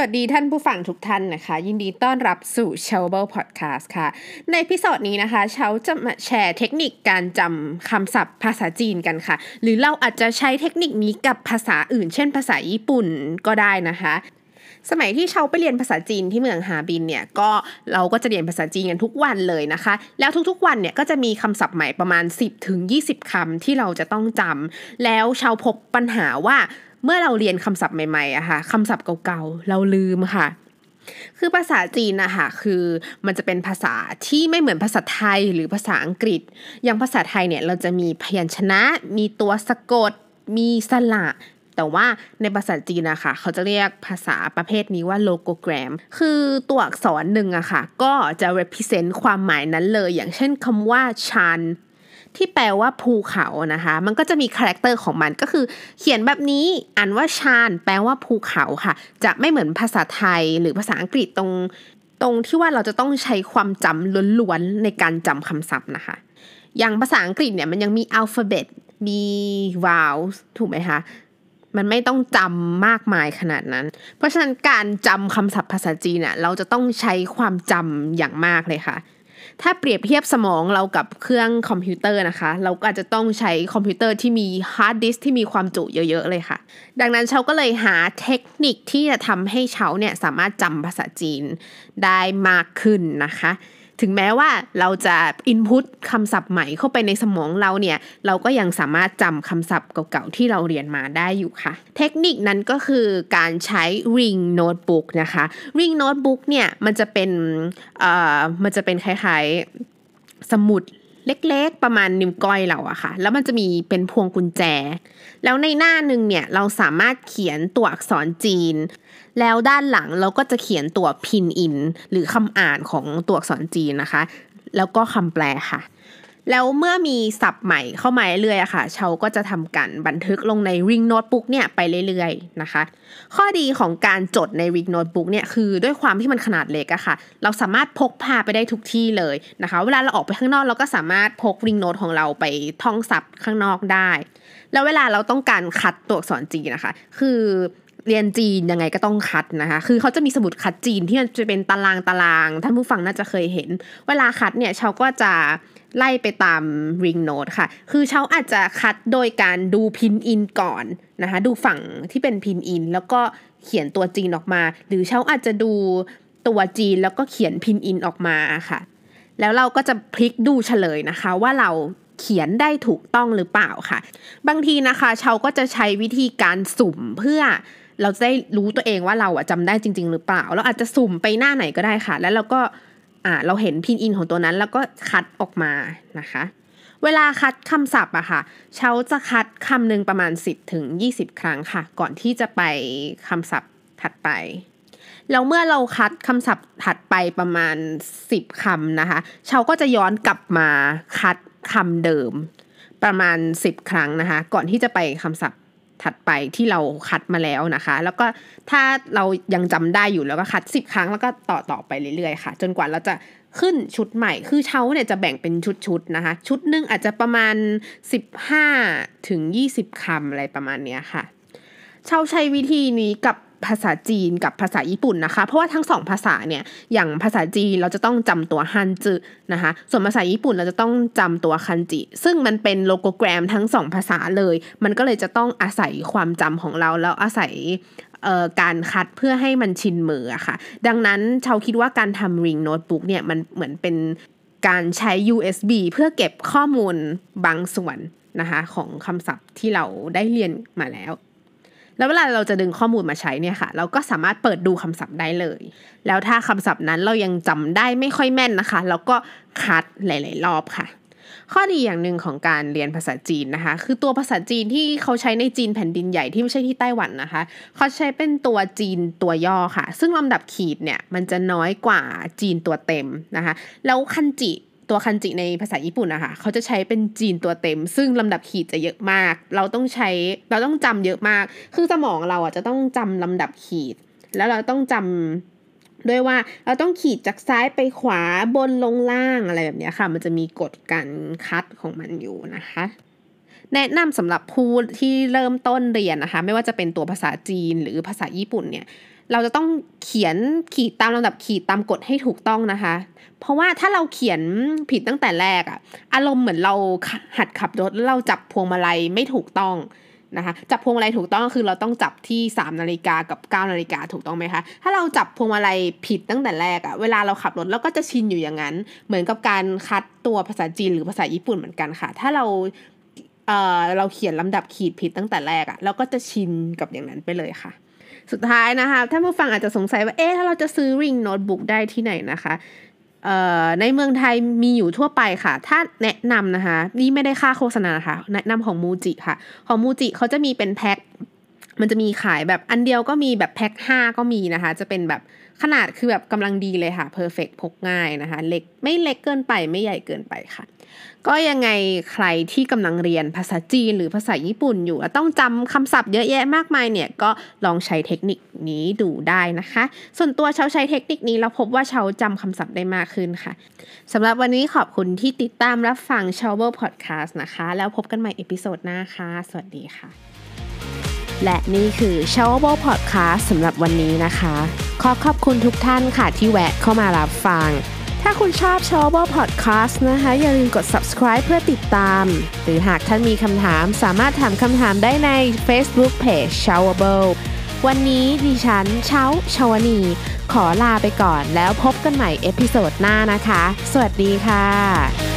วัสดีท่านผู้ฟังทุกท่านนะคะ ยินดีต้อนรับสู่ s h o w b l e Podcast ค่ะ ใน episode นี้นะคะเชาจะมาแชร์เทคนิคการจำคำศัพท์ภาษาจีนกันค่ะ หรือเราอาจจะใช้เทคนิคนี้กับภาษาอื่น เช่นภาษาญี่ปุ่นก็ได้นะคะสมัยที่เชาไปเรียนภาษาจีนที่เมืองฮาร์บินเนี่ยก็เราก็จะเรียนภาษาจีนกันทุกวันเลยนะคะ แล้วทุกๆวันเนี่ยก็จะมีคำศัพท์ใหม่ประมาณ 10ถึง20คำที่เราจะต้องจำแล้วเชาพบปัญหาว่า เมื่อเราเรียนคำศัพท์ใหม่ๆอะค่ะคำศัพท์เก่าๆ เราลืมค่ะ คือภาษาจีนนะคะคือมันจะเป็นภาษาที่ไม่เหมือนภาษาไทยหรือภาษาอังกฤษ อย่างภาษาไทยเนี่ยเราจะมีพยัญชนะ มีตัวสะกด มีสระแต่ว่าในภาษาจีนนะคะเขาจะเรียกภาษาประเภทนี้ว่า logogram คือตัวอักษรหนึ่งอะค่ะ ก็จะ represent ความหมายนั้นเลย อย่างเช่นคำว่า山 ที่แปลว่าภูเขานะคะ มันก็จะมี character ของมันก็คือ เขียนแบบนี้อ่านว่า山 แปลว่าภูเขาค่ะ จะไม่เหมือนภาษาไทยหรือภาษาอังกฤษตรง ตรงที่ว่าเราจะต้องใช้ความจำล้วนๆในการจำคำศัพท์นะคะ อย่างภาษาอังกฤษเนี่ยมันยังมี alphabet มี vowels ถูกไหมคะมันไม่ต้องจำมากมายขนาดนั้น เพราะฉะนั้นการจำคำศัพท์ภาษาจีนเนี่ยเราจะต้องใช้ความจำอย่างมากเลยค่ะ ถ้าเปรียบเทียบสมองเรากับเครื่องคอมพิวเตอร์นะคะ เราก็อาจจะต้องใช้คอมพิวเตอร์ที่มีฮาร์ดดิสก์ที่มีความจุเยอะๆเลยค่ะ ดังนั้นเชาก็เลยหาเทคนิคที่จะทำให้เชาเนี่ยสามารถจำภาษาจีนได้มากขึ้นนะคะ ถึงแม้ว่าเราจะ input คำศัพท์ใหม่เข้าไปในสมองเราเนี่ย เราก็ยังสามารถจำคำศัพท์เก่าๆที่เราเรียนมาได้อยู่ค่ะ เทคนิคนั้นก็คือการใช้ ring notebook นะคะ ring notebook เนี่ยมันจะเป็นเอ่อมันจะเป็นคล้ายๆสมุด เล็กๆ ประมาณนิ้วก้อยเราอะค่ะ แล้วมันจะมีเป็นพวงกุญแจ แล้วในหน้าหนึ่งเนี่ยเราสามารถเขียนตัวอักษรจีน แล้วด้านหลังเราก็จะเขียนตัวพินอิน หรือคำอ่านของตัวอักษรจีนนะคะ แล้วก็คำแปลค่ะ แล้วเมื่อมีศัพท์ใหม่เข้ามาเรื่อยๆอะค่ะเชาก็จะทำการบันทึกลงใน Ring Notebook เนี่ยไปเรื่อยๆนะคะ ข้อดีของการจดใน Ring Notebook เนี่ยคือด้วยความที่มันขนาดเล็กอะค่ะ เราสามารถพกพาไปได้ทุกที่เลยนะคะ เวลาเราออกไปข้างนอกเราก็สามารถพก Ring Note ของเราไปท่องศัพท์ข้างนอกได้ แล้วเวลาเราต้องการคัดตัวอักษรจีนนะคะ คือ เรียนจีนยังไงก็ต้องคัดนะคะ คือเขาจะมีสมุดคัดจีนที่มันจะเป็นตารางตาราง ท่านผู้ฟังน่าจะเคยเห็น เวลาคัดเนี่ยเชาก็จะไล่ไปตาม ring note ค่ะ คือเชาอาจจะคัดโดยการดูพินอินก่อนนะคะ ดูฝั่งที่เป็นพินอิน แล้วก็เขียนตัวจีนออกมา หรือเชาอาจจะดูตัวจีนแล้วก็เขียนพินอินออกมาค่ะ แล้วเราก็จะพลิกดูเฉลยนะคะ ว่าเรา เขียนได้ถูกต้องหรือเปล่าค่ะ บางทีนะคะเชาก็จะใช้วิธีการสุ่มเพื่อเราจะได้รู้ตัวเองว่าเราอะจำได้จริง ๆ หรือเปล่า เราอาจจะสุ่มไปหน้าไหนก็ได้ค่ะ แล้วเราก็อ่าเราเห็นพินอินของตัวนั้น แล้วก็คัดออกมานะคะ เวลาคัดคำศัพท์อะค่ะเชาจะคัดคำหนึ่งประมาณ 10ถึง20 ครั้งค่ะ ก่อนที่จะไปคำศัพท์ถัดไปแล้วเมื่อเราคัดคำศัพท์ถัดไปประมาณ 10คำนะคะเชาก็จะย้อนกลับมาคัด คำเดิมประมาณ 10 ครั้งนะคะ ก่อนที่จะไปคำศัพท์ถัดไปที่เราคัดมาแล้วนะคะ แล้วก็ถ้าเรายังจำได้อยู่แล้วก็คัดสิบครั้งแล้วก็ต่อต่อไปเรื่อยๆค่ะ จนกว่าเราจะขึ้นชุดใหม่ คือเช้าเนี่ยจะแบ่งเป็นชุดๆนะคะ ชุดหนึ่งอาจจะประมาณ 15ถึง20คำอะไรประมาณเนี้ยค่ะ เช้าใช้วิธีนี้กับ ภาษาจีนกับภาษาญี่ปุ่นนะคะ เพราะว่าทั้งสองภาษาเนี่ยอย่างภาษาจีนเราจะต้องจำตัวฮันจืนะคะ ส่วนภาษาญี่ปุ่นเราจะต้องจำตัวคันจิ ซึ่งมันเป็นโลโกแกรมทั้งสองภาษาเลย มันก็เลยจะต้องอาศัยความจำของเราแล้วอาศัยการคัดเพื่อให้มันชินมืออะค่ะ ดังนั้นชาวคิดว่าการทำ Ring Notebook เนี่ยมันเหมือนเป็นการใช้ USB เพื่อเก็บข้อมูลบางส่วนนะคะของคำศัพท์ที่เราได้เรียนมาแล้ว แล้วเวลาเราจะดึงข้อมูลมาใช้เนี่ยค่ะ เราก็สามารถเปิดดูคำศัพท์ได้เลย แล้วถ้าคำศัพท์นั้นเรายังจำได้ไม่ค่อยแม่นนะคะ เราก็คัดหลาย ๆ รอบค่ะ ข้อดีอย่างหนึ่งของการเรียนภาษาจีนนะคะ คือตัวภาษาจีนที่เขาใช้ในจีนแผ่นดินใหญ่ที่ไม่ใช่ที่ไต้หวันนะคะ เขาใช้เป็นตัวจีนตัวย่อค่ะ ซึ่งลำดับขีดเนี่ยมันจะน้อยกว่าจีนตัวเต็มนะคะ แล้วคันจิ ตัวคันจิในภาษาญี่ปุ่นนะคะเขาจะใช้เป็นจีนตัวเต็ม ซึ่งลำดับขีดจะเยอะมาก เราต้องใช้เราต้องจำเยอะมาก คือสมองเราอะจะต้องจำลำดับขีด แล้วเราต้องจำด้วยว่าเราต้องขีดจากซ้ายไปขวาบนลงล่างอะไรแบบนี้ค่ะ มันจะมีกฎการคัดของมันอยู่นะคะ แนะนำสำหรับผู้ที่เริ่มต้นเรียนนะคะ ไม่ว่าจะเป็นตัวภาษาจีนหรือภาษาญี่ปุ่นเนี่ยเราจะต้องเขียนขีดตามลำดับขีดตามกฎให้ถูกต้องนะคะ เพราะว่าถ้าเราเขียนผิดตั้งแต่แรกอะอารมณ์เหมือนเราหัดขับรถแล้วเราจับพวงมาลัยไม่ถูกต้องนะคะจับพวงมาลัยถูกต้องคือเราต้องจับที่3นาฬิกากับ9นาฬิกาถูกต้องไหมคะถ้าเราจับพวงมาลัยผิดตั้งแต่แรกอะเวลาเราขับรถเราก็จะชินอยู่อย่างนั้น เหมือนกับการคัดตัวภาษาจีนหรือภาษาญี่ปุ่นเหมือนกันค่ะ ถ้าเรา เออเราเขียนลำดับขีดผิดตั้งแต่แรกอะเราก็จะชินกับอย่างนั้นไปเลยค่ะ สุดท้ายนะคะถ้าผู้ฟังอาจจะสงสัยว่าเอ๊ะถ้าเราจะซื้อริงโน้ตบุ๊กได้ที่ไหนนะคะในเมืองไทยมีอยู่ทั่วไปค่ะ ถ้าแนะนำนะคะ นี่ไม่ได้ค่าโฆษณาค่ะแนะนำของมูจิค่ะ ของมูจิเขาจะมีเป็นแพ็ค มันจะมีขายแบบอันเดียวก็มีแบบแพ็คห้าก็มีนะคะ จะเป็นแบบขนาดคือแบบกำลังดีเลยค่ะ perfect พกง่ายนะคะ เล็กไม่เล็กเกินไปไม่ใหญ่เกินไปค่ะ ก็ยังไงใครที่กำลังเรียนภาษาจีนหรือภาษาญี่ปุ่นอยู่ ต้องจำคำศัพท์เยอะแยะมากมายเนี่ย ก็ลองใช้เทคนิคนี้ดูได้นะคะ ส่วนตัวเชาใช้เทคนิคนี้แล้วพบว่าเชาจำคำศัพท์ได้มากขึ้นค่ะสำหรับวันนี้ขอบคุณที่ติดตามรับฟัง s h o w e r Podcast นะคะ แล้วพบกันใหม่ episode หน้าค่ะ สวัสดีค่ะ และนี่คือ s h o w e Podcast สำหรับวันนี้นะคะ ขอขอบคุณทุกท่านค่ะที่แวะเข้ามารับฟัง ถ้าคุณชอบ s h o w e Podcast นะคะ อย่าลืมกด subscribe เพื่อติดตาม หรือหากท่านมีคำถามสามารถถามคำถามได้ใน Facebook Page s h o w e วันนี้ดิฉันเช้าชาวนี ขอลาไปก่อนแล้วพบกันใหม่เอพิโซดหน้านะคะ สวัสดีค่ะ